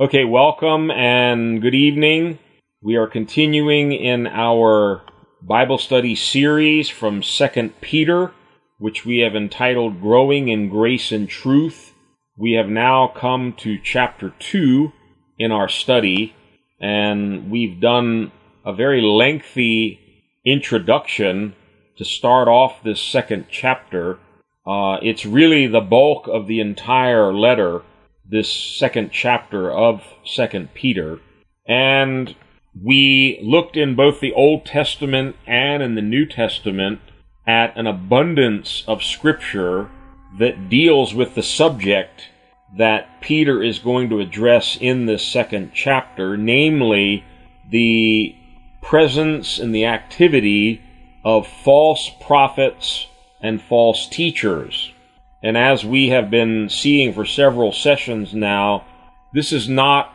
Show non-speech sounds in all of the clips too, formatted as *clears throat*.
Okay, welcome and good evening. We are continuing in our Bible study series from 2 Peter, which we have entitled Growing in Grace and Truth. We have now come to chapter 2 in our study, and we've done a very lengthy introduction to start off this second chapter. Uh, it's really the bulk of the entire letter, this second chapter of Second Peter. And we looked in both the Old Testament and in the New Testament at an abundance of scripture that deals with the subject that Peter is going to address in this second chapter, namely the presence and the activity of false prophets and false teachers. And as we have been seeing for several sessions now, this is not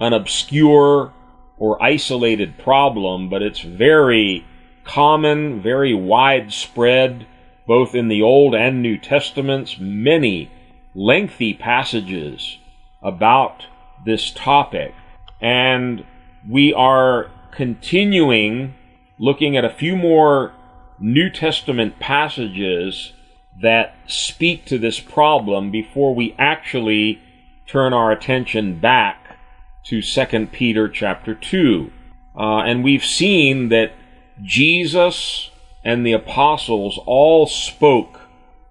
an obscure or isolated problem, but it's very common, very widespread, both in the Old and New Testaments, many lengthy passages about this topic. And we are continuing looking at a few more New Testament passages that speak to this problem before we actually turn our attention back to 2 Peter chapter 2. Uh, and we've seen that Jesus and the apostles all spoke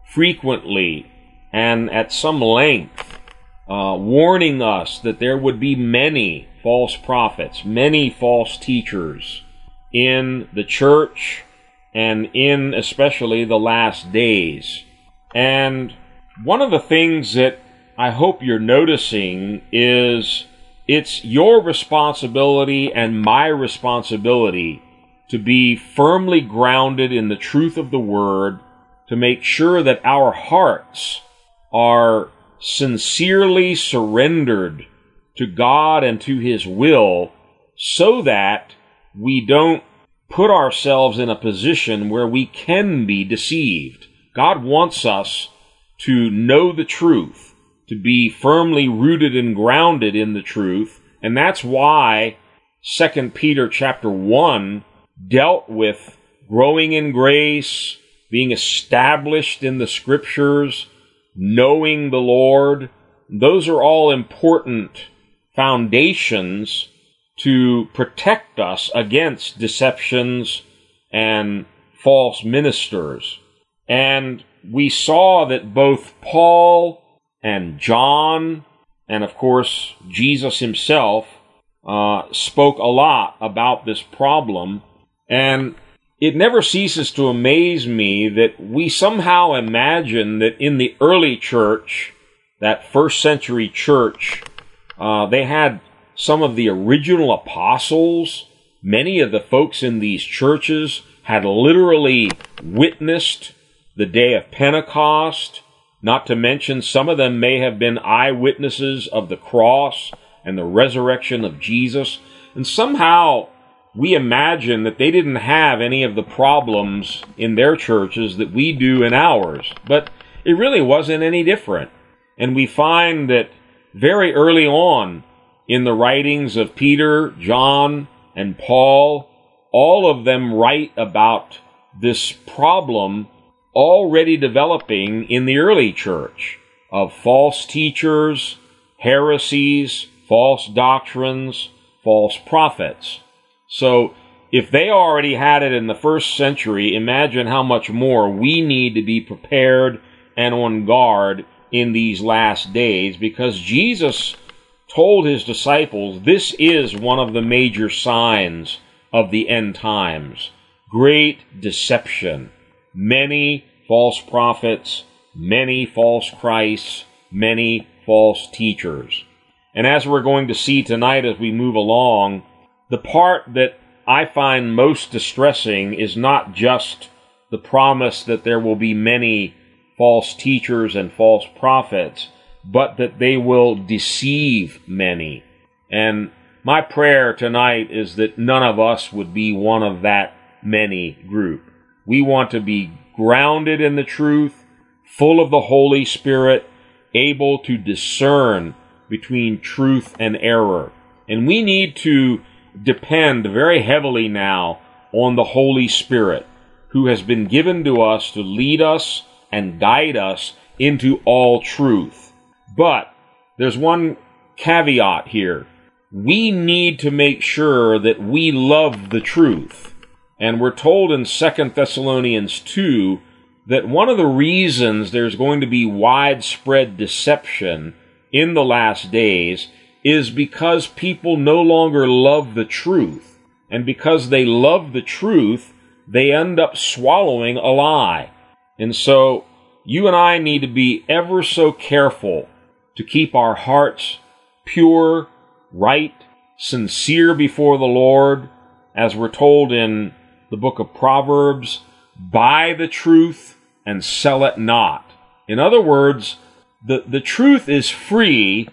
frequently and at some length, uh, warning us that there would be many false prophets, many false teachers in the church and in especially the last days. And one of the things that I hope you're noticing is it's your responsibility and my responsibility to be firmly grounded in the truth of the Word, to make sure that our hearts are sincerely surrendered to God and to His will so that we don't put ourselves in a position where we can be deceived. God wants us to know the truth, to be firmly rooted and grounded in the truth, and that's why 2 Peter chapter 1 dealt with growing in grace, being established in the scriptures, knowing the Lord. Those are all important foundations to protect us against deceptions and false ministers. And we saw that both Paul and John, and of course Jesus himself, uh, spoke a lot about this problem. And it never ceases to amaze me that we somehow imagine that in the early church, that first century church, uh, they had some of the original apostles. Many of the folks in these churches had literally witnessed the day of Pentecost. Not to mention, some of them may have been eyewitnesses of the cross and the resurrection of Jesus. And somehow we imagine that they didn't have any of the problems in their churches that we do in ours. But it really wasn't any different. And we find that very early on in the writings of Peter, John, and Paul, all of them write about this problem already developing in the early church of false teachers, heresies, false doctrines, false prophets. So if they already had it in the first century, imagine how much more we need to be prepared and on guard in these last days because Jesus told his disciples this is one of the major signs of the end times. Great deception. Many false prophets, many false Christs, many false teachers. And as we're going to see tonight as we move along, the part that I find most distressing is not just the promise that there will be many false teachers and false prophets, but that they will deceive many. And my prayer tonight is that none of us would be one of that many group. We want to be grounded in the truth, full of the Holy Spirit, able to discern between truth and error. And we need to depend very heavily now on the Holy Spirit, who has been given to us to lead us and guide us into all truth. But there's one caveat here. We need to make sure that we love the truth. And we're told in 2 Thessalonians 2 that one of the reasons there's going to be widespread deception in the last days is because people no longer love the truth. And because they love the truth, they end up swallowing a lie. And so you and I need to be ever so careful to keep our hearts pure, right, sincere before the Lord, as we're told in the book of Proverbs, buy the truth and sell it not. In other words, the, the truth is free,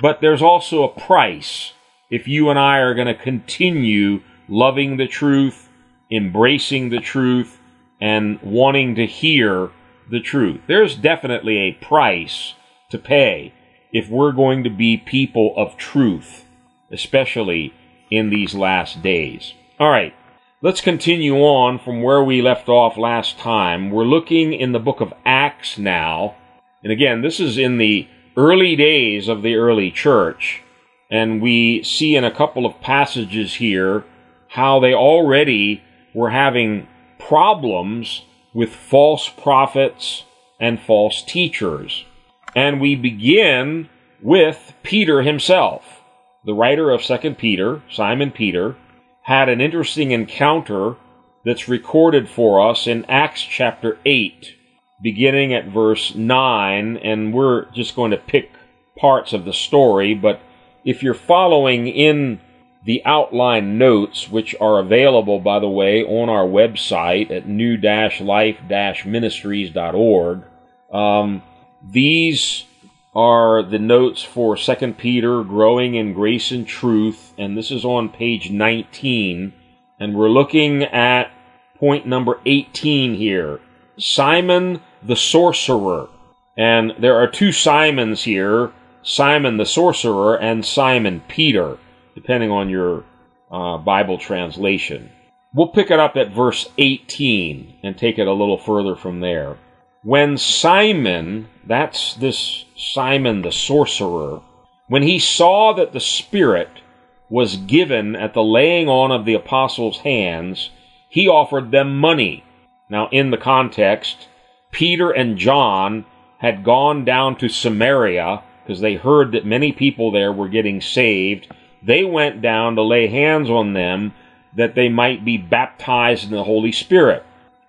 but there's also a price if you and I are going to continue loving the truth, embracing the truth, and wanting to hear the truth. There's definitely a price to pay if we're going to be people of truth, especially in these last days. All right, let's continue on from where we left off last time. We're looking in the book of Acts now. And again, this is in the early days of the early church. And we see in a couple of passages here how they already were having problems with false prophets and false teachers. And we begin with Peter himself. The writer of 2 Peter, Simon Peter, had an interesting encounter that's recorded for us in Acts chapter 8, beginning at verse 9, and we're just going to pick parts of the story, but if you're following in the outline notes, which are available, by the way, on our website at new-life-ministries.org, um, these are the notes for Second Peter, Growing in Grace and Truth, and this is on page 19. And we're looking at point number 18 here. Simon the Sorcerer. And there are two Simons here Simon the Sorcerer and Simon Peter, depending on your uh, Bible translation. We'll pick it up at verse 18 and take it a little further from there. When Simon, that's this Simon the sorcerer, when he saw that the Spirit was given at the laying on of the apostles' hands, he offered them money. Now, in the context, Peter and John had gone down to Samaria because they heard that many people there were getting saved. They went down to lay hands on them that they might be baptized in the Holy Spirit.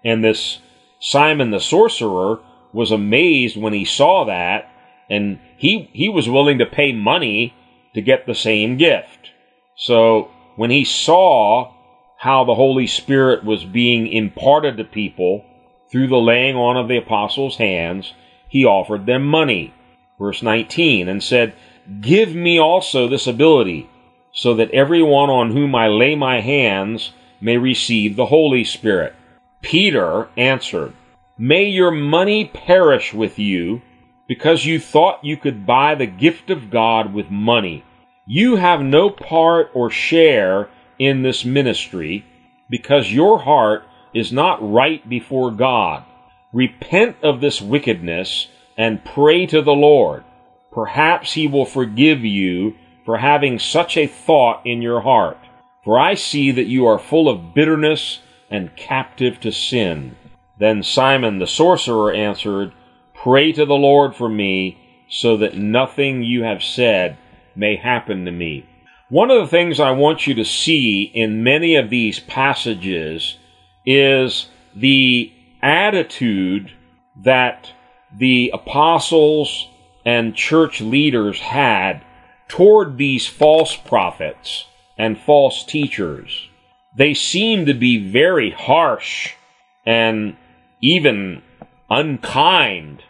And this Simon the sorcerer was amazed when he saw that, and he, he was willing to pay money to get the same gift. So when he saw how the Holy Spirit was being imparted to people through the laying on of the apostles' hands, he offered them money. Verse 19, and said, Give me also this ability, so that everyone on whom I lay my hands may receive the Holy Spirit. Peter answered, May your money perish with you because you thought you could buy the gift of God with money. You have no part or share in this ministry because your heart is not right before God. Repent of this wickedness and pray to the Lord. Perhaps he will forgive you for having such a thought in your heart. For I see that you are full of bitterness and captive to sin. Then Simon the sorcerer answered, Pray to the Lord for me, so that nothing you have said may happen to me. One of the things I want you to see in many of these passages is the attitude that the apostles and church leaders had toward these false prophets and false teachers they seem to be very harsh and even unkind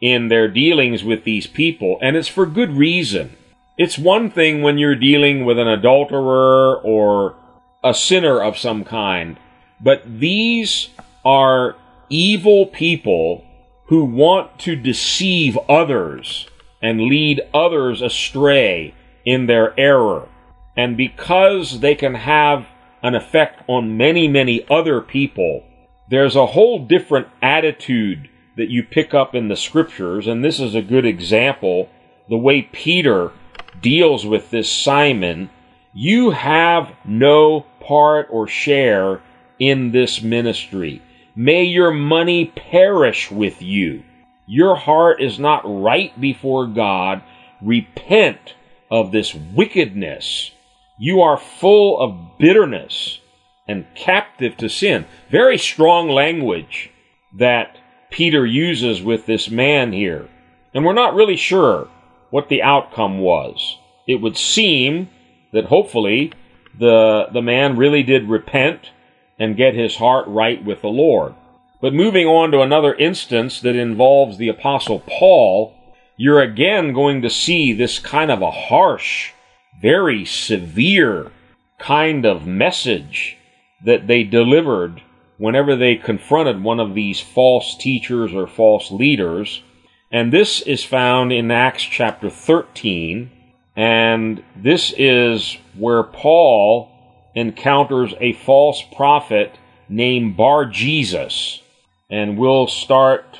in their dealings with these people, and it's for good reason. It's one thing when you're dealing with an adulterer or a sinner of some kind, but these are evil people who want to deceive others and lead others astray in their error. And because they can have an effect on many, many other people, there's a whole different attitude that you pick up in the scriptures, and this is a good example. The way Peter deals with this Simon, you have no part or share in this ministry. May your money perish with you. Your heart is not right before God. Repent of this wickedness. You are full of bitterness and captive to sin. Very strong language that Peter uses with this man here. And we're not really sure what the outcome was. It would seem that hopefully the, the man really did repent and get his heart right with the Lord. But moving on to another instance that involves the Apostle Paul, you're again going to see this kind of a harsh, very severe kind of message that they delivered whenever they confronted one of these false teachers or false leaders. And this is found in Acts chapter 13. And this is where Paul encounters a false prophet named Bar Jesus. And we'll start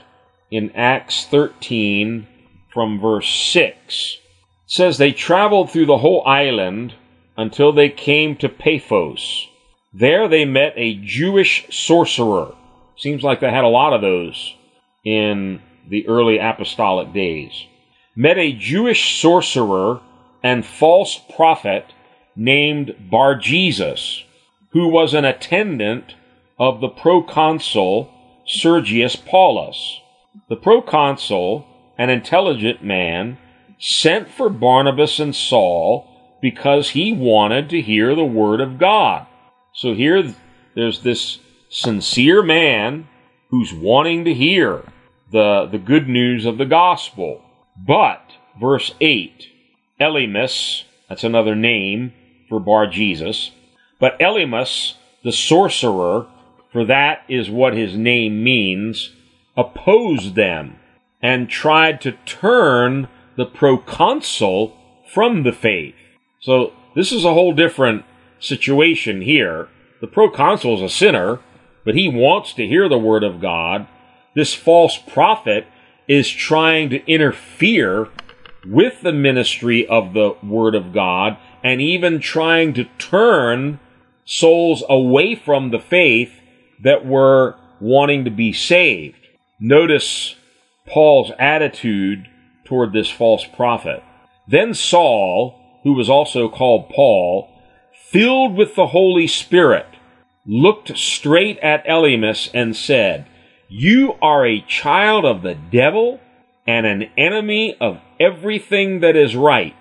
in Acts 13 from verse 6. Says, They traveled through the whole island until they came to Paphos. There they met a Jewish sorcerer. Seems like they had a lot of those in the early apostolic days. Met a Jewish sorcerer and false prophet named Bar Jesus, who was an attendant of the proconsul Sergius Paulus. The proconsul, an intelligent man, sent for Barnabas and Saul because he wanted to hear the word of God. So here there's this sincere man who's wanting to hear the, the good news of the gospel. But, verse 8, Elymas, that's another name for Bar Jesus, but Elymas, the sorcerer, for that is what his name means, opposed them and tried to turn the proconsul from the faith. So this is a whole different situation here. The proconsul is a sinner, but he wants to hear the word of God. This false prophet is trying to interfere with the ministry of the word of God and even trying to turn souls away from the faith that were wanting to be saved. Notice Paul's attitude toward this false prophet. Then Saul, who was also called Paul, filled with the Holy Spirit, looked straight at Elymas and said, You are a child of the devil and an enemy of everything that is right.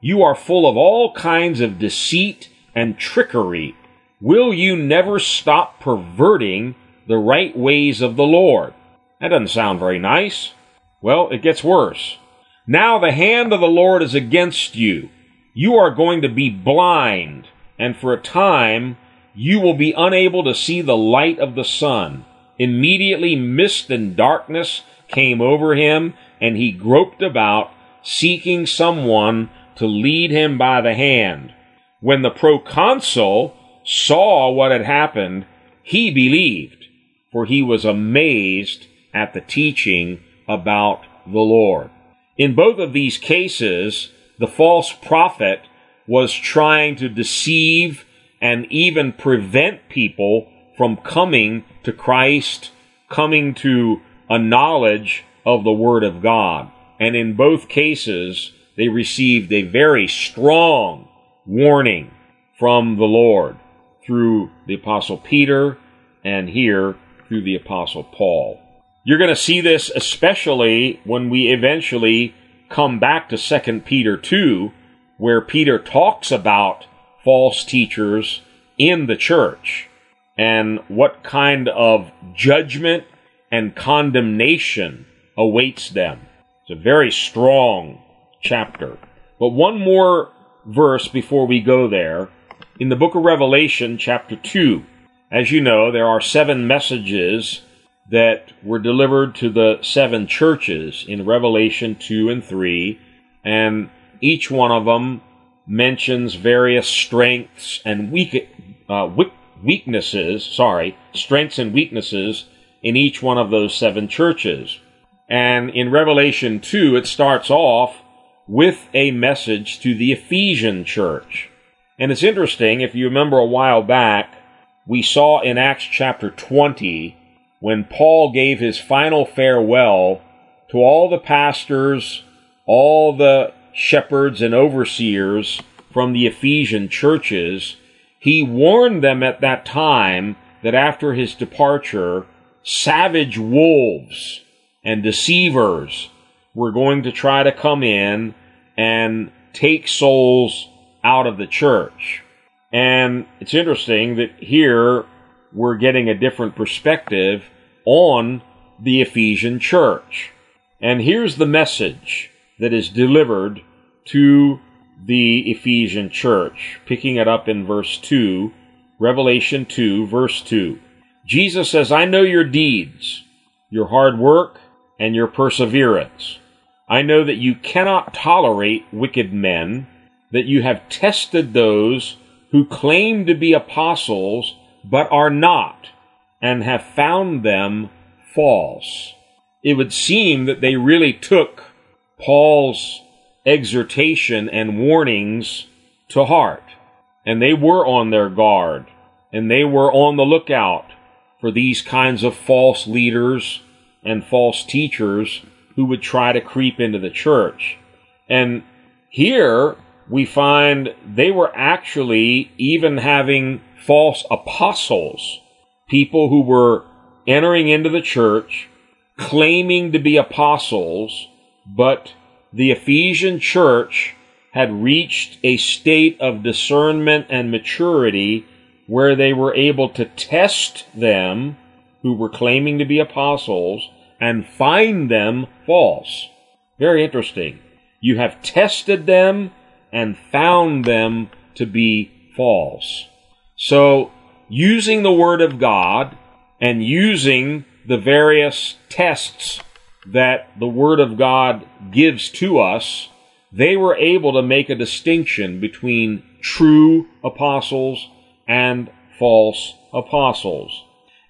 You are full of all kinds of deceit and trickery. Will you never stop perverting the right ways of the Lord? That doesn't sound very nice. Well, it gets worse. Now the hand of the Lord is against you. You are going to be blind and for a time you will be unable to see the light of the sun. Immediately mist and darkness came over him, and he groped about, seeking someone to lead him by the hand. When the proconsul saw what had happened, he believed, for he was amazed at the teaching about the Lord. In both of these cases, the false prophet was trying to deceive and even prevent people from coming to Christ, coming to a knowledge of the Word of God. And in both cases, they received a very strong warning from the Lord through the Apostle Peter and here through the Apostle Paul. You're going to see this especially when we eventually come back to 2 Peter 2 where Peter talks about false teachers in the church and what kind of judgment and condemnation awaits them. It's a very strong chapter. But one more verse before we go there. In the book of Revelation, chapter 2, as you know, there are seven messages that were delivered to the seven churches in Revelation 2 and 3, and each one of them mentions various strengths and weak, uh, weaknesses, sorry, strengths and weaknesses in each one of those seven churches. And in Revelation 2, it starts off with a message to the Ephesian church. And it's interesting, if you remember a while back, we saw in Acts chapter 20 when Paul gave his final farewell to all the pastors, all the shepherds and overseers from the Ephesian churches, he warned them at that time that after his departure, savage wolves and deceivers were going to try to come in and take souls out of the church. And it's interesting that here we're getting a different perspective on the Ephesian church. And here's the message that is delivered to the Ephesian church, picking it up in verse 2, Revelation 2, verse 2. Jesus says, I know your deeds, your hard work, and your perseverance. I know that you cannot tolerate wicked men, that you have tested those who claim to be apostles but are not, and have found them false. It would seem that they really took Paul's exhortation and warnings to heart, and they were on their guard, and they were on the lookout for these kinds of false leaders and false teachers who would try to creep into the church. And here we find they were actually even having false apostles, people who were entering into the church, claiming to be apostles, but the Ephesian church had reached a state of discernment and maturity where they were able to test them who were claiming to be apostles and find them false. Very interesting. You have tested them and found them to be false. So, using the Word of God and using the various tests that the Word of God gives to us, they were able to make a distinction between true apostles and false apostles.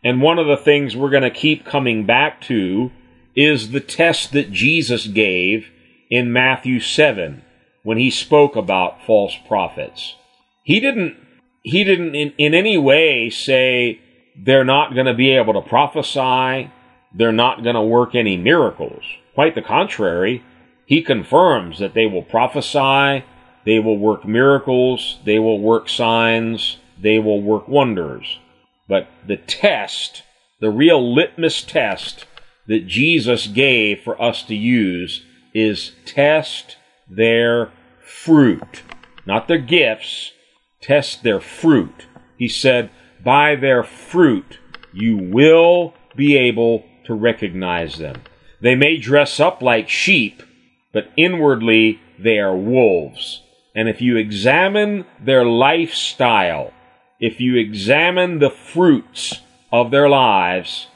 And one of the things we're going to keep coming back to is the test that Jesus gave in Matthew 7 when he spoke about false prophets. He didn't, he didn't in, in any way say they're not going to be able to prophesy, they're not going to work any miracles. Quite the contrary, he confirms that they will prophesy, they will work miracles, they will work signs, they will work wonders. But the test, the real litmus test that Jesus gave for us to use is test their fruit. Not their gifts, test their fruit. He said, by their fruit you will be able to recognize them. They may dress up like sheep, but inwardly they are wolves. And if you examine their lifestyle, if you examine the fruits of their lives,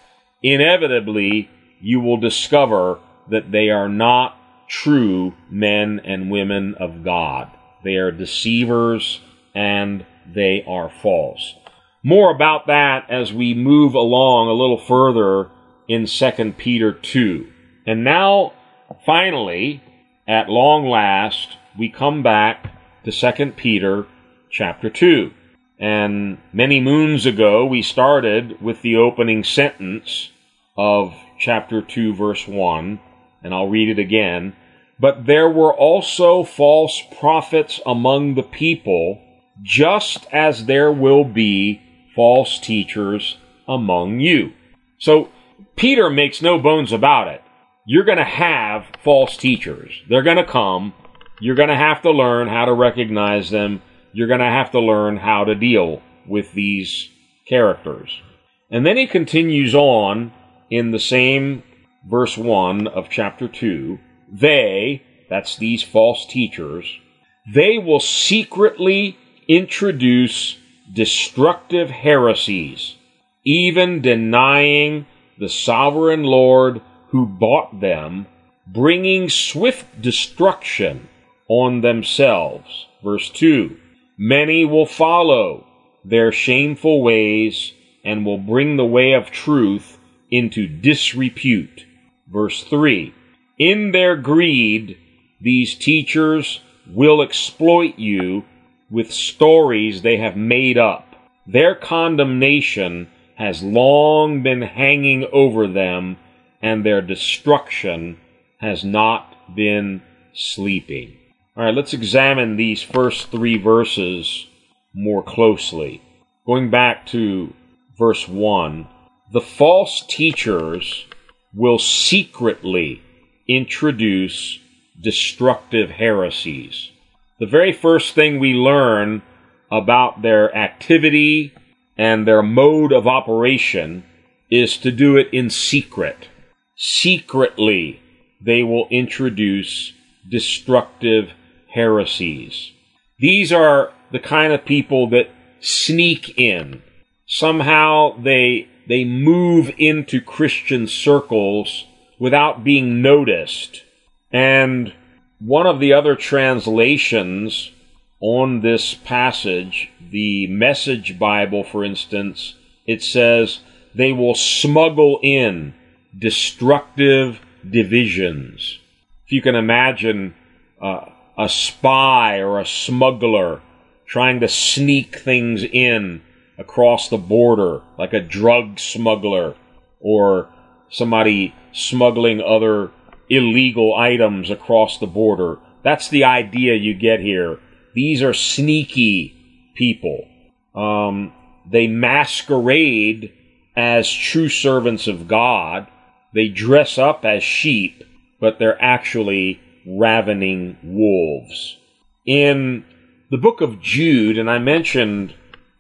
inevitably you will discover that they are not true men and women of God. They are deceivers and they are false. More about that as we move along a little further in 2 Peter 2. And now, finally, at long last, we come back to 2 Peter chapter 2. And many moons ago, we started with the opening sentence of chapter 2, verse 1, and I'll read it again. But there were also false prophets among the people, just as there will be false teachers among you. So Peter makes no bones about it. You're going to have false teachers. They're going to come. You're going to have to learn how to recognize them. You're going to have to learn how to deal with these characters. And then he continues on in the same verse 1 of chapter 2. They, that's these false teachers, they will secretly introduce destructive heresies, even denying the sovereign Lord who bought them, bringing swift destruction on themselves. Verse 2 Many will follow their shameful ways and will bring the way of truth into disrepute. Verse 3 In their greed, these teachers will exploit you with stories they have made up. Their condemnation has long been hanging over them, and their destruction has not been sleeping. All right, let's examine these first three verses more closely. Going back to verse 1, the false teachers will secretly introduce destructive heresies. The very first thing we learn about their activity and their mode of operation is to do it in secret. Secretly, they will introduce destructive heresies. These are the kind of people that sneak in. Somehow they, they move into Christian circles without being noticed. And one of the other translations on this passage, the Message Bible, for instance, it says, they will smuggle in destructive divisions. If you can imagine uh, a spy or a smuggler trying to sneak things in across the border, like a drug smuggler or somebody smuggling other illegal items across the border. That's the idea you get here. These are sneaky people. Um, they masquerade as true servants of God. They dress up as sheep, but they're actually ravening wolves. In the book of Jude, and I mentioned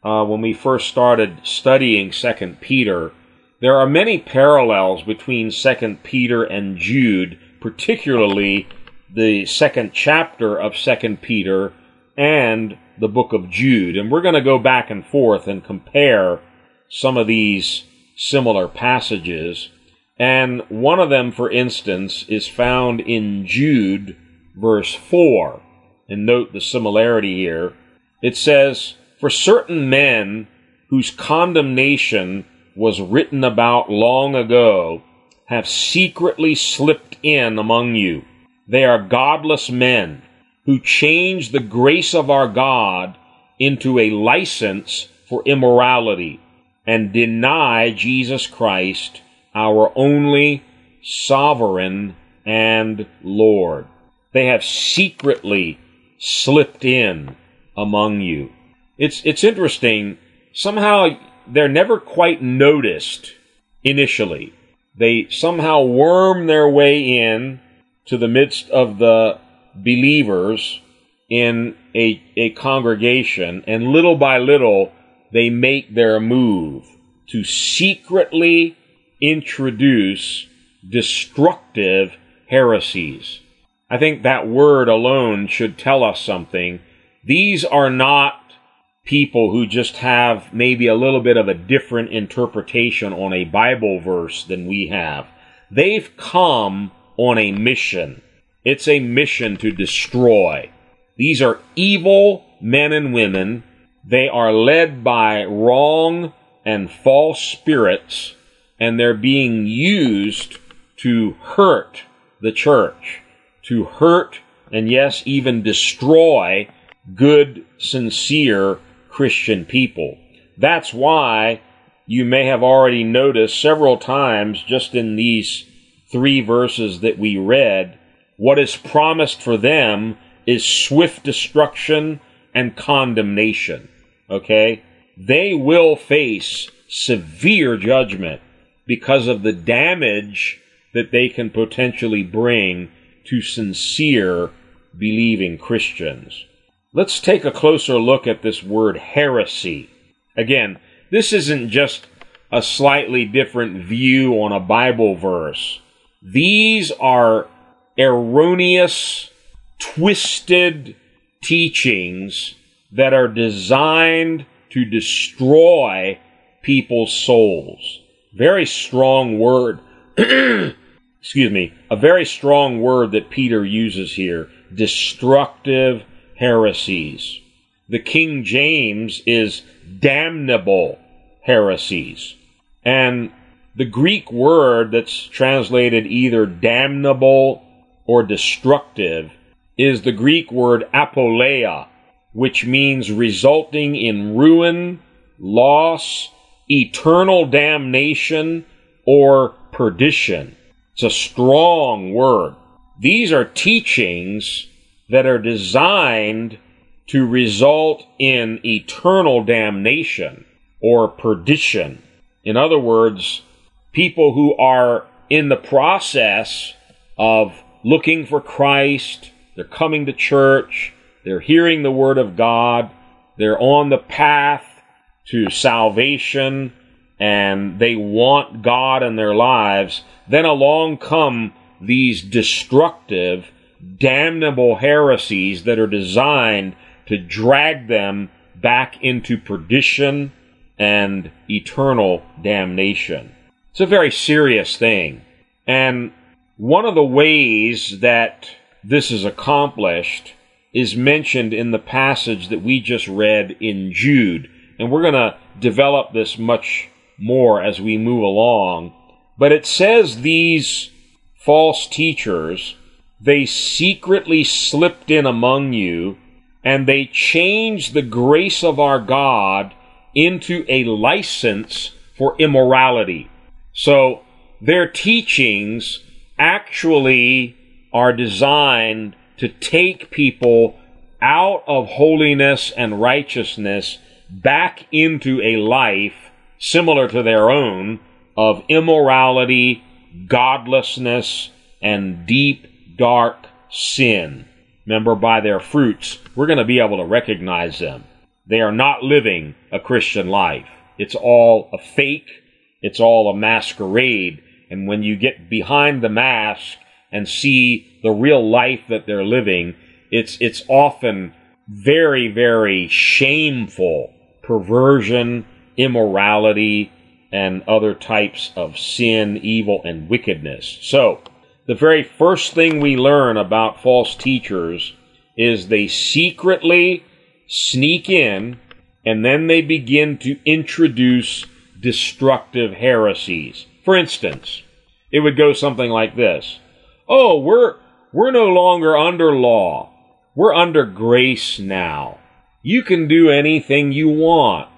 uh, when we first started studying Second Peter, there are many parallels between Second Peter and Jude, particularly the second chapter of Second Peter and the book of Jude, and we're going to go back and forth and compare some of these similar passages. And one of them, for instance, is found in Jude, verse 4. And note the similarity here. It says, For certain men whose condemnation was written about long ago have secretly slipped in among you. They are godless men who change the grace of our God into a license for immorality and deny Jesus Christ our only sovereign and Lord. They have secretly slipped in among you. It's, it's interesting. Somehow they're never quite noticed initially. They somehow worm their way in to the midst of the believers in a, a congregation, and little by little, they make their move to secretly introduce destructive heresies. I think that word alone should tell us something. These are not people who just have maybe a little bit of a different interpretation on a Bible verse than we have. They've come on a mission. It's a mission to destroy. These are evil men and women. They are led by wrong and false spirits and they're being used to hurt the church, to hurt and yes, even destroy good, sincere Christian people. That's why you may have already noticed several times just in these three verses that we read, what is promised for them is swift destruction and condemnation. Okay? They will face severe judgment because of the damage that they can potentially bring to sincere believing Christians. Let's take a closer look at this word heresy. Again, this isn't just a slightly different view on a Bible verse. These are erroneous, twisted teachings that are designed to destroy people's souls. Very strong word. *clears throat* Excuse me. A very strong word that Peter uses here. Destructive heresies. The King James is damnable heresies. And the Greek word that's translated either damnable or destructive is the Greek word apoleia, which means resulting in ruin, loss, eternal damnation, or perdition. It's a strong word. These are teachings that are designed to result in eternal damnation or perdition. In other words, people who are in the process of looking for Christ, they're coming to church, they're hearing the Word of God, they're on the path to salvation, and they want God in their lives, then along come these destructive, damnable heresies that are designed to drag them back into perdition and eternal damnation. It's a very serious thing. And one of the ways that this is accomplished is mentioned in the passage that we just read in Jude. And we're going to develop this much more as we move along. But it says these false teachers, they secretly slipped in among you and they changed the grace of our God into a license for immorality. So their teachings actually are designed to take people out of holiness and righteousness back into a life similar to their own of immorality, godlessness, and deep, dark sin. Remember, by their fruits, we're going to be able to recognize them. They are not living a Christian life. It's all a fake. It's all a masquerade. And when you get behind the mask and see the real life that they're living, it's, it's often very, very shameful perversion, immorality, and other types of sin, evil, and wickedness. So, the very first thing we learn about false teachers is they secretly sneak in and then they begin to introduce destructive heresies. For instance, it would go something like this. Oh, we're, we're no longer under law. We're under grace now. You can do anything you want.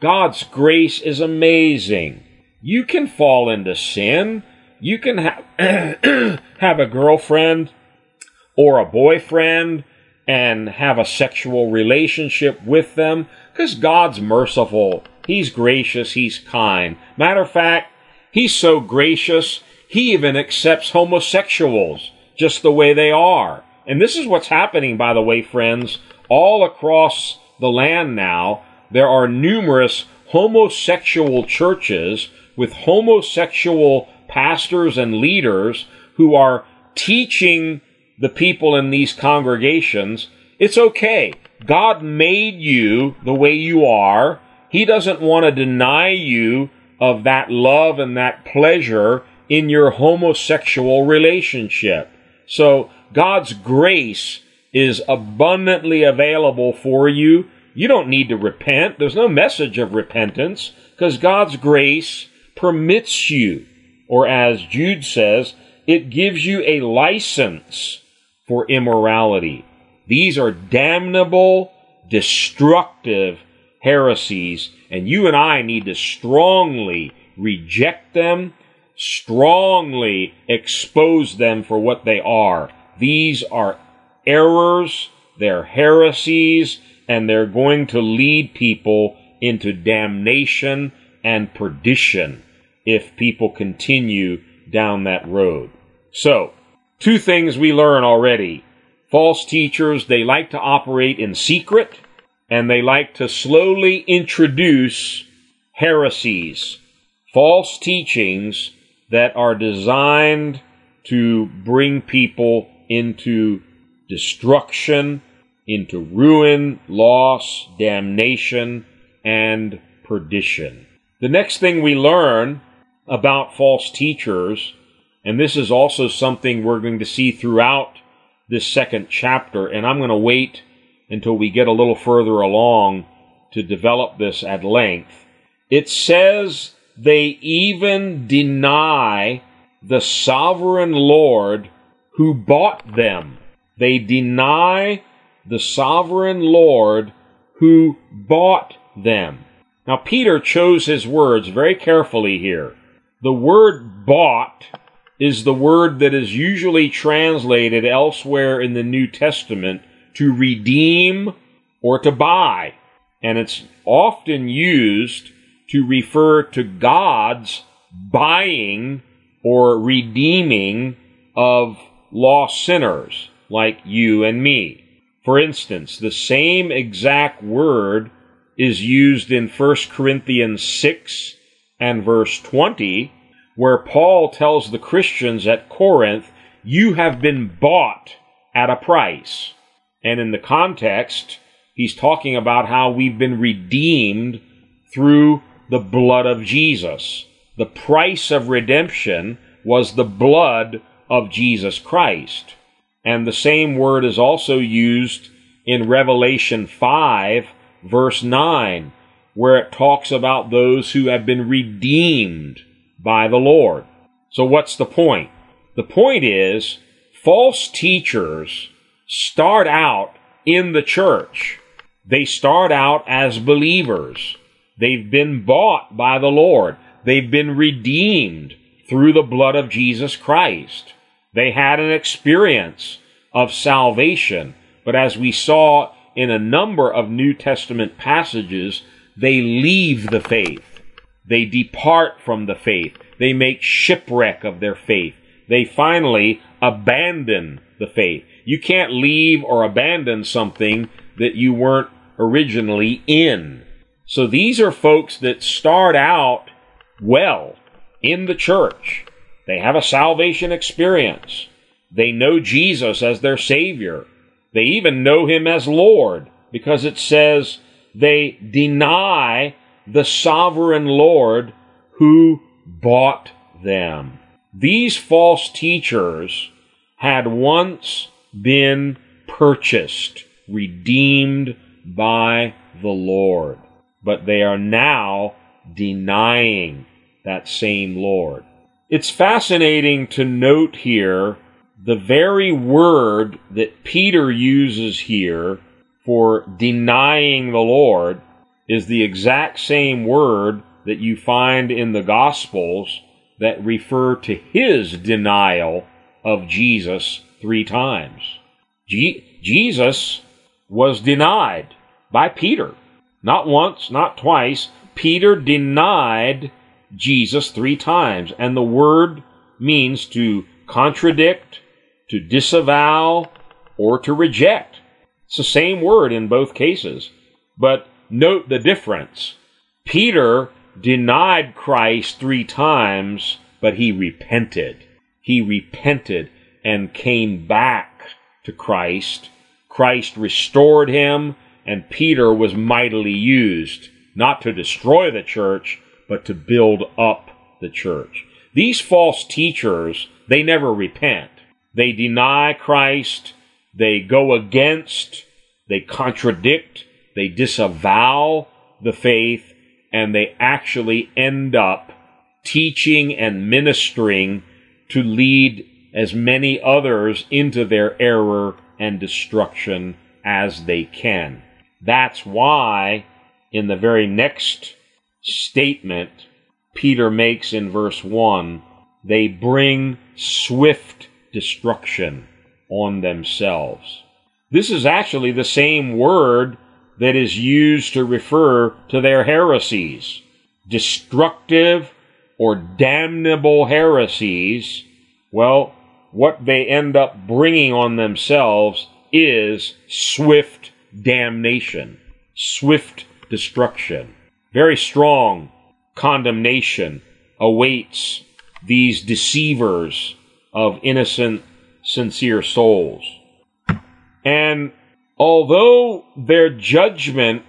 God's grace is amazing. You can fall into sin you can have *clears throat* have a girlfriend or a boyfriend and have a sexual relationship with them because God's merciful. He's gracious. He's kind. Matter of fact, He's so gracious, He even accepts homosexuals just the way they are. And this is what's happening, by the way, friends, all across the land now. There are numerous homosexual churches with homosexual pastors and leaders who are teaching the people in these congregations, it's okay. God made you the way you are. He doesn't want to deny you of that love and that pleasure in your homosexual relationship. So God's grace is abundantly available for you. You don't need to repent. There's no message of repentance because God's grace permits you or as Jude says, it gives you a license for immorality. These are damnable, destructive heresies, and you and I need to strongly reject them, strongly expose them for what they are. These are errors, they're heresies, and they're going to lead people into damnation and perdition if people continue down that road. So, two things we learn already. False teachers, they like to operate in secret and they like to slowly introduce heresies, false teachings that are designed to bring people into destruction, into ruin, loss, damnation, and perdition. The next thing we learn about false teachers, and this is also something we're going to see throughout this second chapter, and I'm going to wait until we get a little further along to develop this at length. It says they even deny the sovereign Lord who bought them. They deny the sovereign Lord who bought them. Now, Peter chose his words very carefully here. The word bought is the word that is usually translated elsewhere in the New Testament to redeem or to buy. And it's often used to refer to God's buying or redeeming of lost sinners like you and me. For instance, the same exact word is used in 1 Corinthians 6 and verse 20, where Paul tells the Christians at Corinth, You have been bought at a price. And in the context, he's talking about how we've been redeemed through the blood of Jesus. The price of redemption was the blood of Jesus Christ. And the same word is also used in Revelation 5, verse 9, where it talks about those who have been redeemed by the Lord. So what's the point? The point is, false teachers start out in the church. They start out as believers. They've been bought by the Lord. They've been redeemed through the blood of Jesus Christ. They had an experience of salvation, but as we saw in a number of New Testament passages, they leave the faith. They depart from the faith. They make shipwreck of their faith. They finally abandon the faith. You can't leave or abandon something that you weren't originally in. So these are folks that start out well in the church. They have a salvation experience. They know Jesus as their Savior. They even know Him as Lord because it says they deny the sovereign Lord who bought them. These false teachers had once been purchased, redeemed by the Lord but they are now denying that same Lord. It's fascinating to note here the very word that Peter uses here for denying the Lord is the exact same word that you find in the Gospels that refer to his denial of Jesus three times. Je- Jesus was denied by Peter. Not once, not twice. Peter denied Jesus three times. And the word means to contradict, to disavow, or to reject. It's the same word in both cases. But note the difference. Peter denied Christ three times, but he repented. He repented and came back to Christ. Christ restored him and Peter was mightily used, not to destroy the church, but to build up the church. These false teachers, they never repent. They deny Christ, they go against, they contradict, they disavow the faith, and they actually end up teaching and ministering to lead as many others into their error and destruction as they can. That's why in the very next statement Peter makes in verse 1, they bring swift destruction on themselves. This is actually the same word that is used to refer to their heresies. Destructive or damnable heresies, well, what they end up bringing on themselves is swift damnation, swift destruction. Very strong condemnation awaits these deceivers of innocent, sincere souls. And although their judgment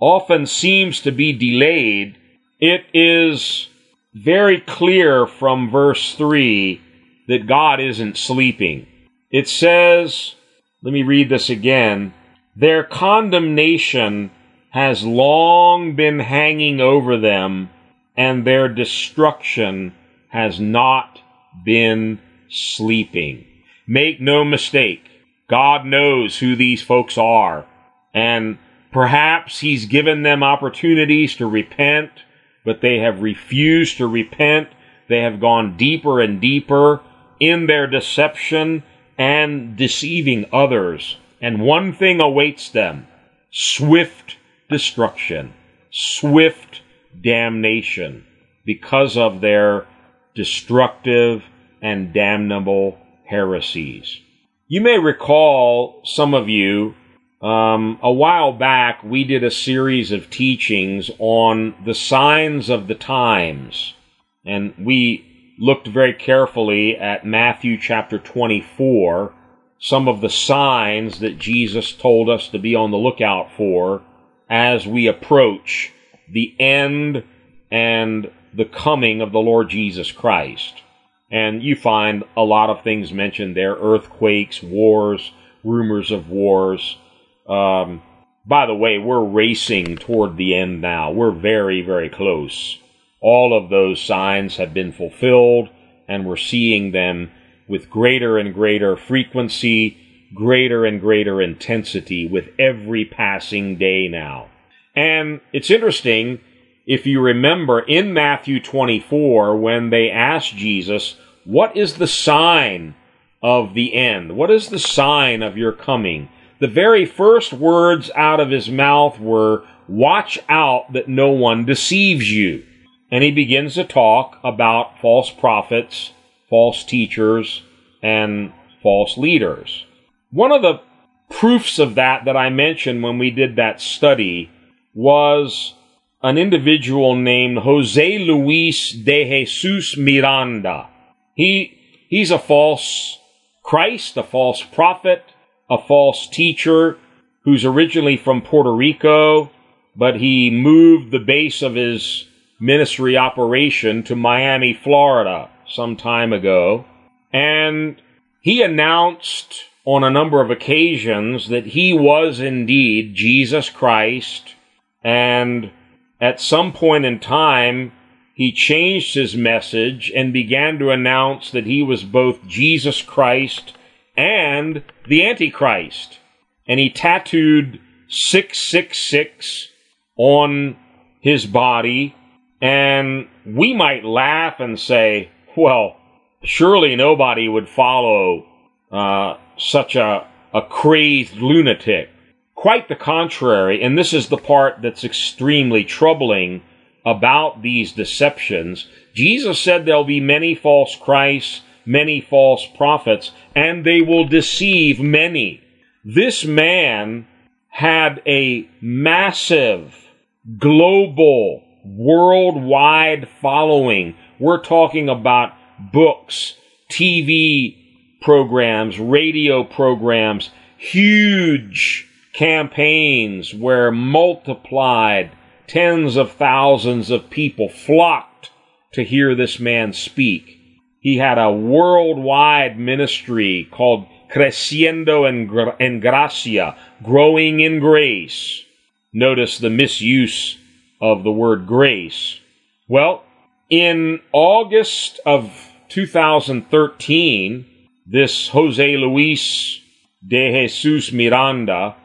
often seems to be delayed, it is very clear from verse 3 that God isn't sleeping. It says, let me read this again. Their condemnation has long been hanging over them, and their destruction has not been sleeping. Make no mistake, God knows who these folks are, and perhaps He's given them opportunities to repent, but they have refused to repent. They have gone deeper and deeper in their deception and deceiving others. And one thing awaits them swift destruction, swift damnation because of their destructive and damnable heresies. You may recall, some of you, um, a while back we did a series of teachings on the signs of the times, and we looked very carefully at Matthew chapter 24, some of the signs that Jesus told us to be on the lookout for as we approach the end and the coming of the Lord Jesus Christ. And you find a lot of things mentioned there earthquakes, wars, rumors of wars. Um, by the way, we're racing toward the end now. We're very, very close. All of those signs have been fulfilled, and we're seeing them with greater and greater frequency, greater and greater intensity with every passing day now. And it's interesting if you remember in Matthew 24, when they asked Jesus, What is the sign of the end? What is the sign of your coming? The very first words out of his mouth were, Watch out that no one deceives you. And he begins to talk about false prophets, false teachers, and false leaders. One of the proofs of that that I mentioned when we did that study was an individual named Jose Luis de Jesus Miranda. He, he's a false Christ, a false prophet, a false teacher who's originally from Puerto Rico, but he moved the base of his ministry operation to Miami, Florida some time ago. And he announced on a number of occasions that he was indeed Jesus Christ and at some point in time, he changed his message and began to announce that he was both Jesus Christ and the Antichrist. And he tattooed 666 on his body. And we might laugh and say, well, surely nobody would follow uh, such a, a crazed lunatic. Quite the contrary, and this is the part that's extremely troubling about these deceptions. Jesus said there'll be many false Christs, many false prophets, and they will deceive many. This man had a massive, global, worldwide following. We're talking about books, TV programs, radio programs, huge campaigns where multiplied tens of thousands of people flocked to hear this man speak. He had a worldwide ministry called Creciendo en, Gracia, growing in grace. Notice the misuse of the word grace. Well, in August of 2013, this Jose Luis de Jesus Miranda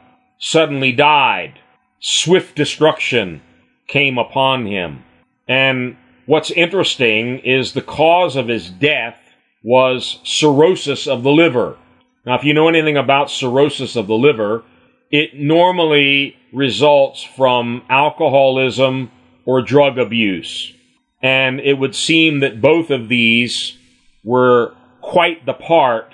suddenly died. Swift destruction came upon him. And what's interesting is the cause of his death was cirrhosis of the liver. Now, if you know anything about cirrhosis of the liver, it normally results from alcoholism or drug abuse. And it would seem that both of these were quite the part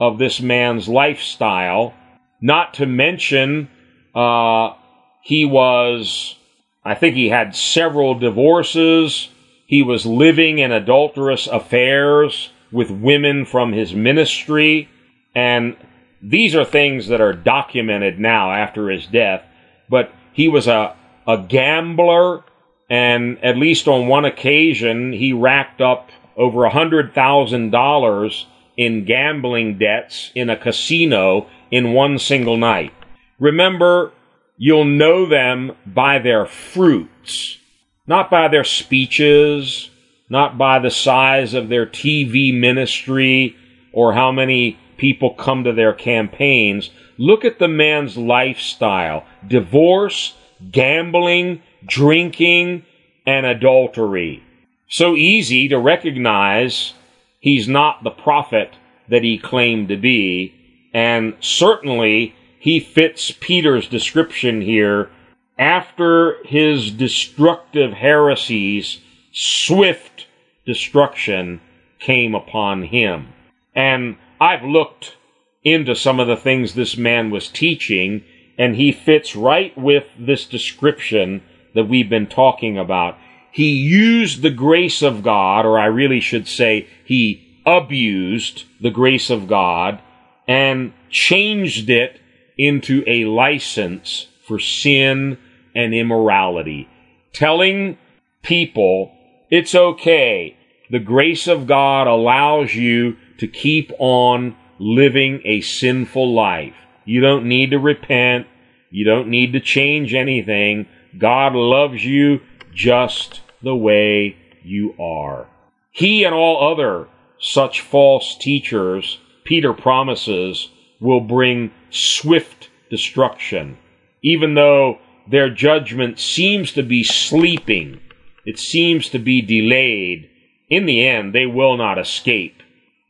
of this man's lifestyle not to mention, uh, he was, I think he had several divorces. He was living in adulterous affairs with women from his ministry. And these are things that are documented now after his death. But he was a, a gambler. and at least on one occasion, he racked up over a hundred thousand dollars in gambling debts in a casino in one single night. Remember, you'll know them by their fruits, not by their speeches, not by the size of their TV ministry or how many people come to their campaigns. Look at the man's lifestyle. Divorce, gambling, drinking, and adultery. So easy to recognize he's not the prophet that he claimed to be, and certainly he fits Peter's description here after his destructive heresies, swift destruction came upon him. And I've looked into some of the things this man was teaching, and he fits right with this description that we've been talking about. He used the grace of God, or I really should say, he abused the grace of God and changed it into a license for sin and immorality, telling people it's okay. The grace of God allows you to keep on living a sinful life. You don't need to repent. You don't need to change anything. God loves you just the way you are. He and all other such false teachers, Peter promises, will bring swift destruction. Even though their judgment seems to be sleeping, it seems to be delayed, in the end, they will not escape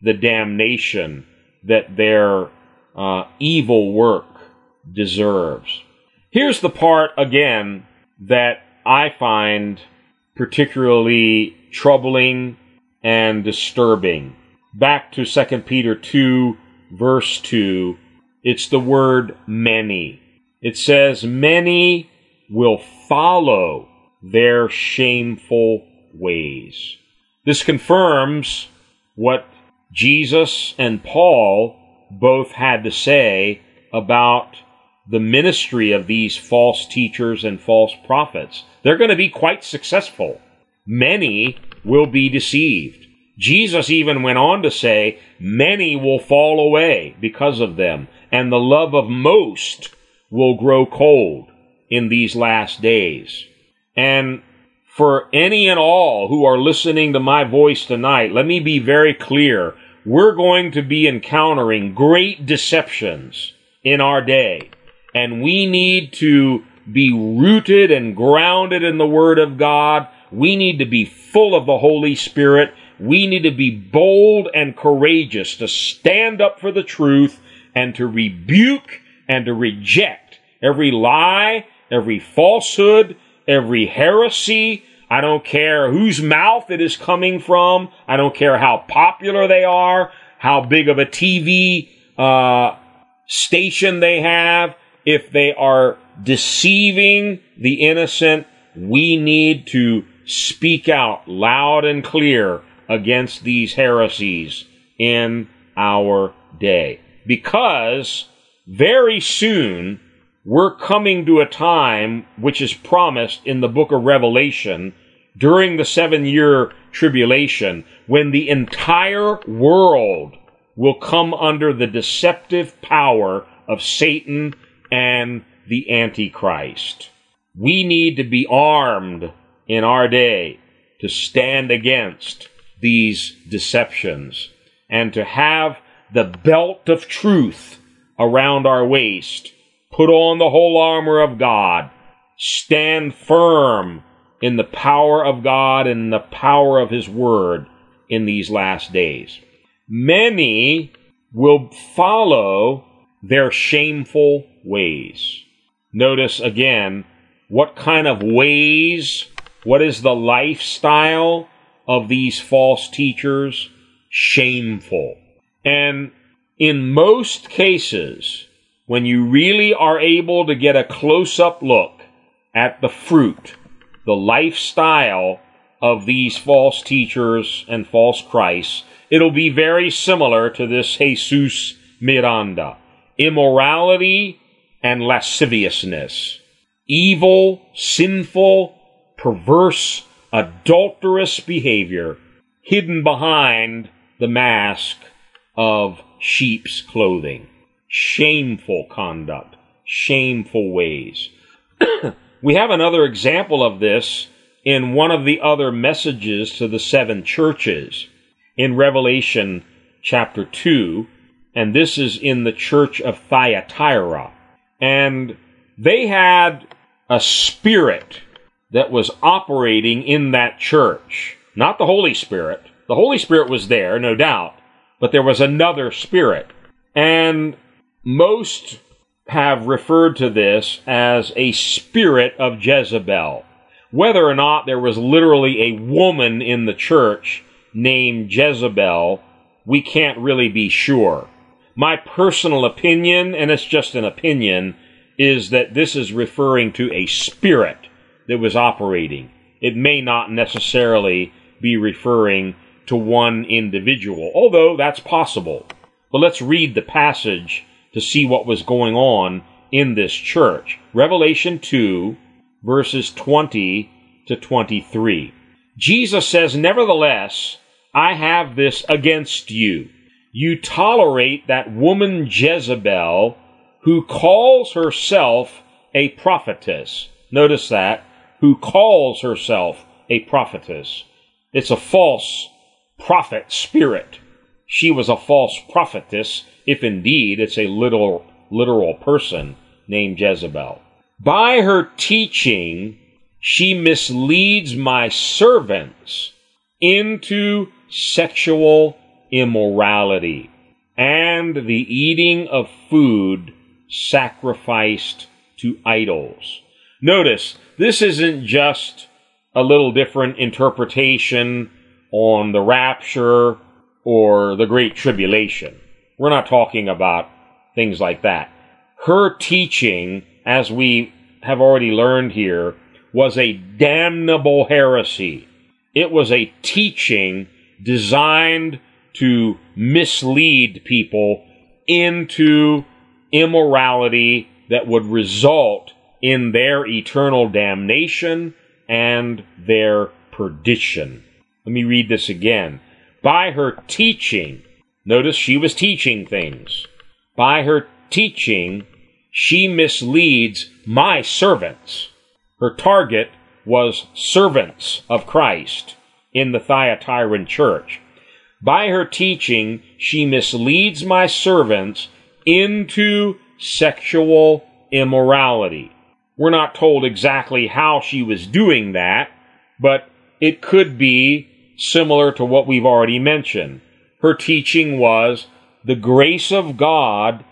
the damnation that their uh, evil work deserves. Here's the part, again, that I find particularly troubling and disturbing. Back to 2 Peter 2, verse 2, it's the word many. It says, Many will follow their shameful ways. This confirms what Jesus and Paul both had to say about the ministry of these false teachers and false prophets. They're going to be quite successful. Many will be deceived. Jesus even went on to say, many will fall away because of them, and the love of most will grow cold in these last days. And for any and all who are listening to my voice tonight, let me be very clear. We're going to be encountering great deceptions in our day and we need to be rooted and grounded in the Word of God. We need to be full of the Holy Spirit. We need to be bold and courageous to stand up for the truth and to rebuke and to reject every lie, every falsehood, every heresy. I don't care whose mouth it is coming from. I don't care how popular they are, how big of a TV uh, station they have if they are deceiving the innocent, we need to speak out loud and clear against these heresies in our day. Because very soon we're coming to a time which is promised in the book of Revelation during the seven year tribulation when the entire world will come under the deceptive power of Satan and the Antichrist. We need to be armed in our day to stand against these deceptions and to have the belt of truth around our waist, put on the whole armor of God, stand firm in the power of God and the power of His Word in these last days. Many will follow their shameful ways. Notice again what kind of ways, what is the lifestyle of these false teachers? Shameful. And in most cases, when you really are able to get a close up look at the fruit, the lifestyle of these false teachers and false Christs, it'll be very similar to this Jesus Miranda. Immorality and lasciviousness. Evil, sinful, perverse, adulterous behavior hidden behind the mask of sheep's clothing. Shameful conduct, shameful ways. *coughs* we have another example of this in one of the other messages to the seven churches in Revelation chapter 2, and this is in the church of Thyatira. And they had a spirit that was operating in that church. Not the Holy Spirit. The Holy Spirit was there, no doubt, but there was another spirit. And most have referred to this as a spirit of Jezebel. Whether or not there was literally a woman in the church named Jezebel, we can't really be sure. My personal opinion, and it's just an opinion, is that this is referring to a spirit that was operating. It may not necessarily be referring to one individual, although that's possible. But let's read the passage to see what was going on in this church. Revelation 2, verses 20 to 23. Jesus says, Nevertheless, I have this against you. You tolerate that woman Jezebel who calls herself a prophetess. Notice that. Who calls herself a prophetess. It's a false prophet spirit. She was a false prophetess, if indeed it's a literal, literal person named Jezebel. By her teaching, she misleads my servants into sexual immorality and the eating of food sacrificed to idols. Notice, this isn't just a little different interpretation on the rapture or the Great Tribulation. We're not talking about things like that. Her teaching, as we have already learned here, was a damnable heresy. It was a teaching designed to mislead people into immorality that would result in their eternal damnation and their perdition. Let me read this again. By her teaching, notice she was teaching things. By her teaching, she misleads my servants. Her target was servants of Christ in the Thyatiran church. By her teaching, she misleads my servants into sexual immorality. We're not told exactly how she was doing that, but it could be similar to what we've already mentioned. Her teaching was the grace of God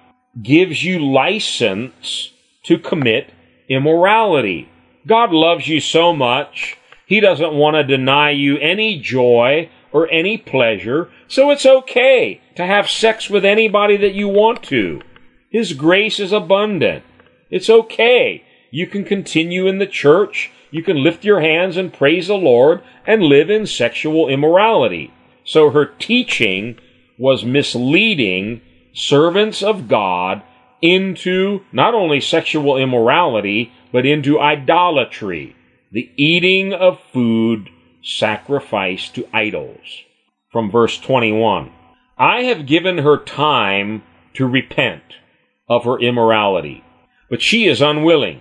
gives you license to commit immorality. God loves you so much, He doesn't want to deny you any joy or any pleasure, so it's okay to have sex with anybody that you want to. His grace is abundant. It's okay. You can continue in the church. You can lift your hands and praise the Lord and live in sexual immorality. So her teaching was misleading servants of God into not only sexual immorality, but into idolatry, the eating of food sacrificed to idols. From verse 21 I have given her time to repent of her immorality, but she is unwilling.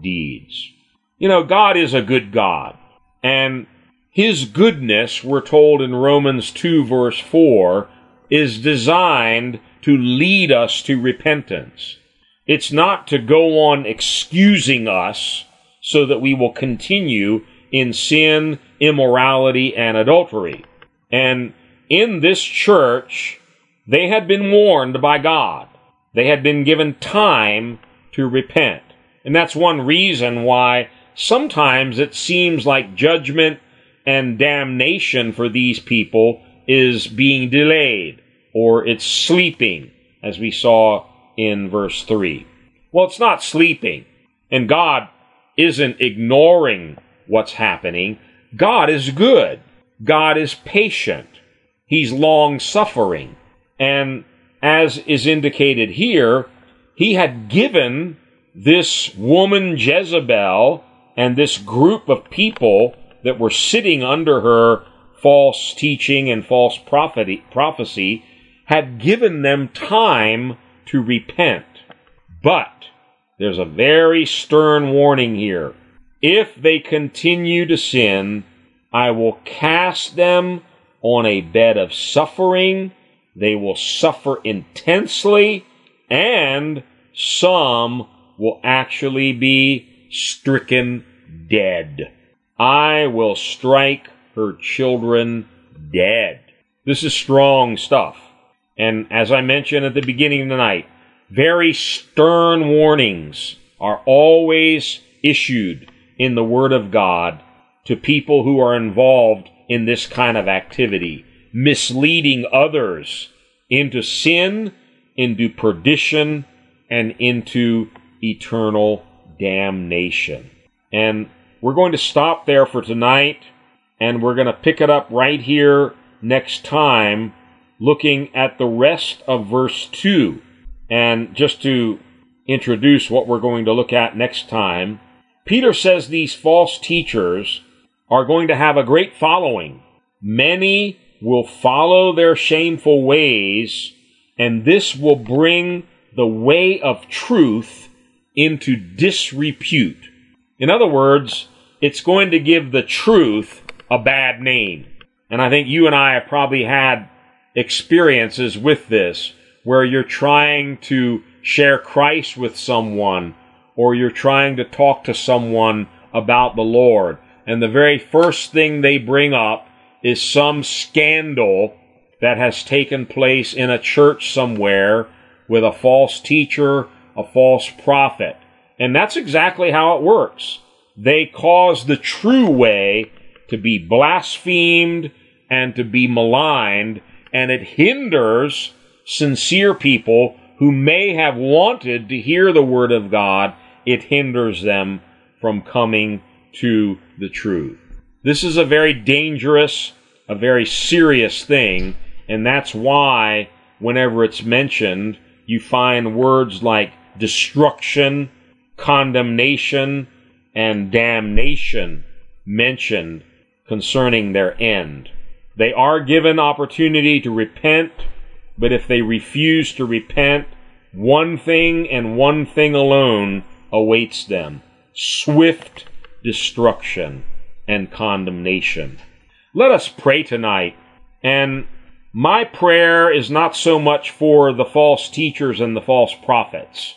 deeds. You know, God is a good God, and his goodness, we're told in Romans 2 verse 4, is designed to lead us to repentance. It's not to go on excusing us so that we will continue in sin, immorality, and adultery. And in this church, they had been warned by God. They had been given time to repent. And that's one reason why sometimes it seems like judgment and damnation for these people is being delayed or it's sleeping, as we saw in verse 3. Well, it's not sleeping, and God isn't ignoring what's happening. God is good. God is patient. He's long suffering. And as is indicated here, he had given this woman Jezebel and this group of people that were sitting under her false teaching and false prophecy had given them time to repent. But there's a very stern warning here. If they continue to sin, I will cast them on a bed of suffering. They will suffer intensely, and some will actually be stricken dead. I will strike her children dead. This is strong stuff. And as I mentioned at the beginning of the night, very stern warnings are always issued in the Word of God to people who are involved in this kind of activity, misleading others into sin, into perdition, and into eternal damnation. And we're going to stop there for tonight, and we're going to pick it up right here next time, looking at the rest of verse 2. And just to introduce what we're going to look at next time, Peter says these false teachers are going to have a great following. Many will follow their shameful ways, and this will bring the way of truth into disrepute. In other words, it's going to give the truth a bad name. And I think you and I have probably had experiences with this where you're trying to share Christ with someone or you're trying to talk to someone about the Lord. And the very first thing they bring up is some scandal that has taken place in a church somewhere with a false teacher, a false prophet. And that's exactly how it works. They cause the true way to be blasphemed and to be maligned, and it hinders sincere people who may have wanted to hear the word of God, it hinders them from coming to the truth. This is a very dangerous, a very serious thing, and that's why whenever it's mentioned, you find words like destruction, condemnation, and damnation mentioned concerning their end. They are given opportunity to repent, but if they refuse to repent, one thing and one thing alone awaits them swift destruction and condemnation. Let us pray tonight, and my prayer is not so much for the false teachers and the false prophets.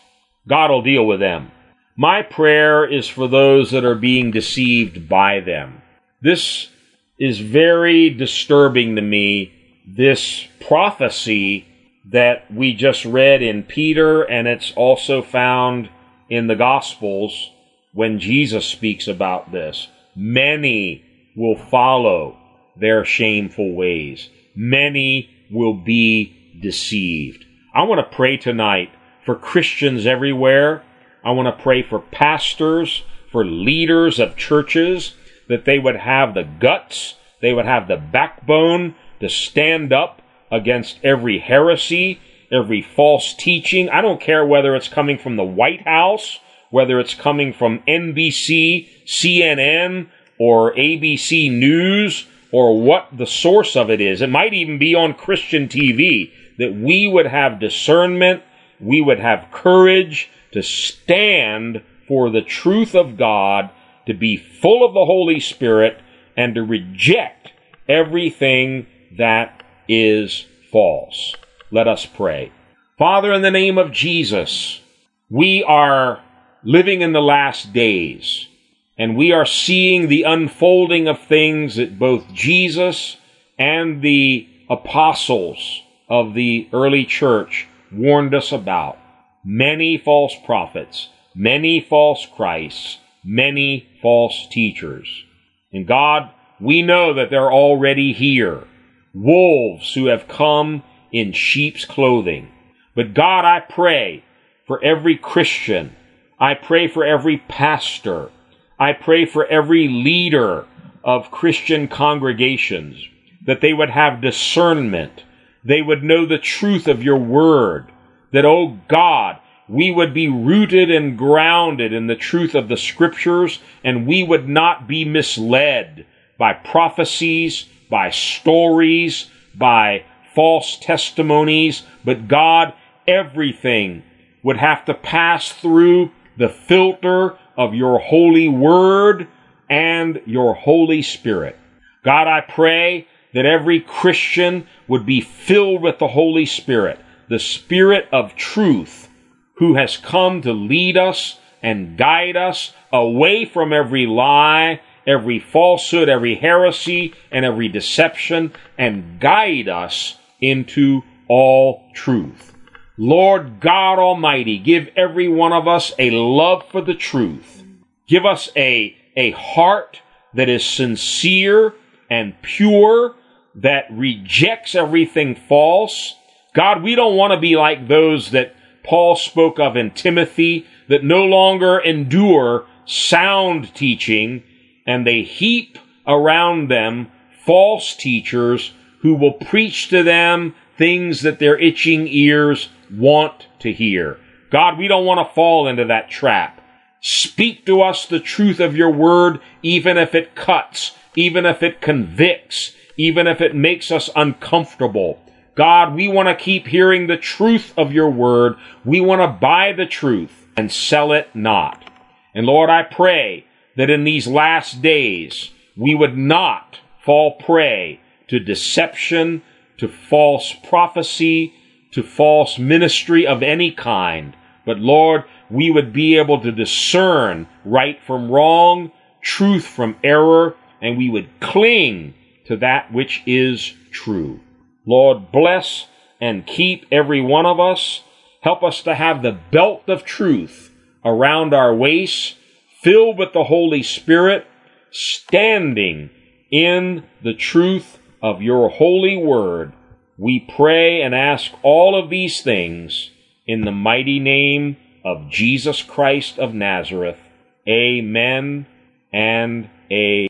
God will deal with them. My prayer is for those that are being deceived by them. This is very disturbing to me, this prophecy that we just read in Peter, and it's also found in the Gospels when Jesus speaks about this. Many will follow their shameful ways. Many will be deceived. I want to pray tonight for Christians everywhere. I want to pray for pastors, for leaders of churches, that they would have the guts, they would have the backbone to stand up against every heresy, every false teaching. I don't care whether it's coming from the White House, whether it's coming from NBC, CNN, or ABC News, or what the source of it is. It might even be on Christian TV that we would have discernment, we would have courage to stand for the truth of God to be full of the Holy Spirit and to reject everything that is false. Let us pray. Father, in the name of Jesus, we are living in the last days, and we are seeing the unfolding of things that both Jesus and the apostles of the early church warned us about. Many false prophets, many false Christs, many false teachers. And God, we know that they're already here. Wolves who have come in sheep's clothing. But God, I pray for every Christian. I pray for every pastor. I pray for every leader of Christian congregations that they would have discernment. They would know the truth of your word. That, oh God, we would be rooted and grounded in the truth of the scriptures and we would not be misled by prophecies, by stories, by false testimonies, but God, everything would have to pass through the filter of your holy word and your Holy Spirit. God, I pray that every Christian would be filled with the Holy Spirit, the Spirit of truth, who has come to lead us and guide us away from every lie, every falsehood, every heresy, and every deception, and guide us into all truth. Lord God Almighty, give every one of us a love for the truth. Give us a, a heart that is sincere and pure, that rejects everything false. God, we don't want to be like those that Paul spoke of in Timothy that no longer endure sound teaching and they heap around them false teachers who will preach to them things that their itching ears want to hear. God, we don't want to fall into that trap. Speak to us the truth of your word, even if it cuts, even if it convicts, even if it makes us uncomfortable. God, we want to keep hearing the truth of your word. We want to buy the truth and sell it not. And Lord, I pray that in these last days we would not fall prey to deception, to false prophecy, to false ministry of any kind. But Lord, we would be able to discern right from wrong, truth from error, and we would cling to that which is true. Lord, bless and keep every one of us. Help us to have the belt of truth around our waist, filled with the Holy Spirit, standing in the truth of your holy word. We pray and ask all of these things in the mighty name of Jesus Christ of Nazareth. Amen and amen.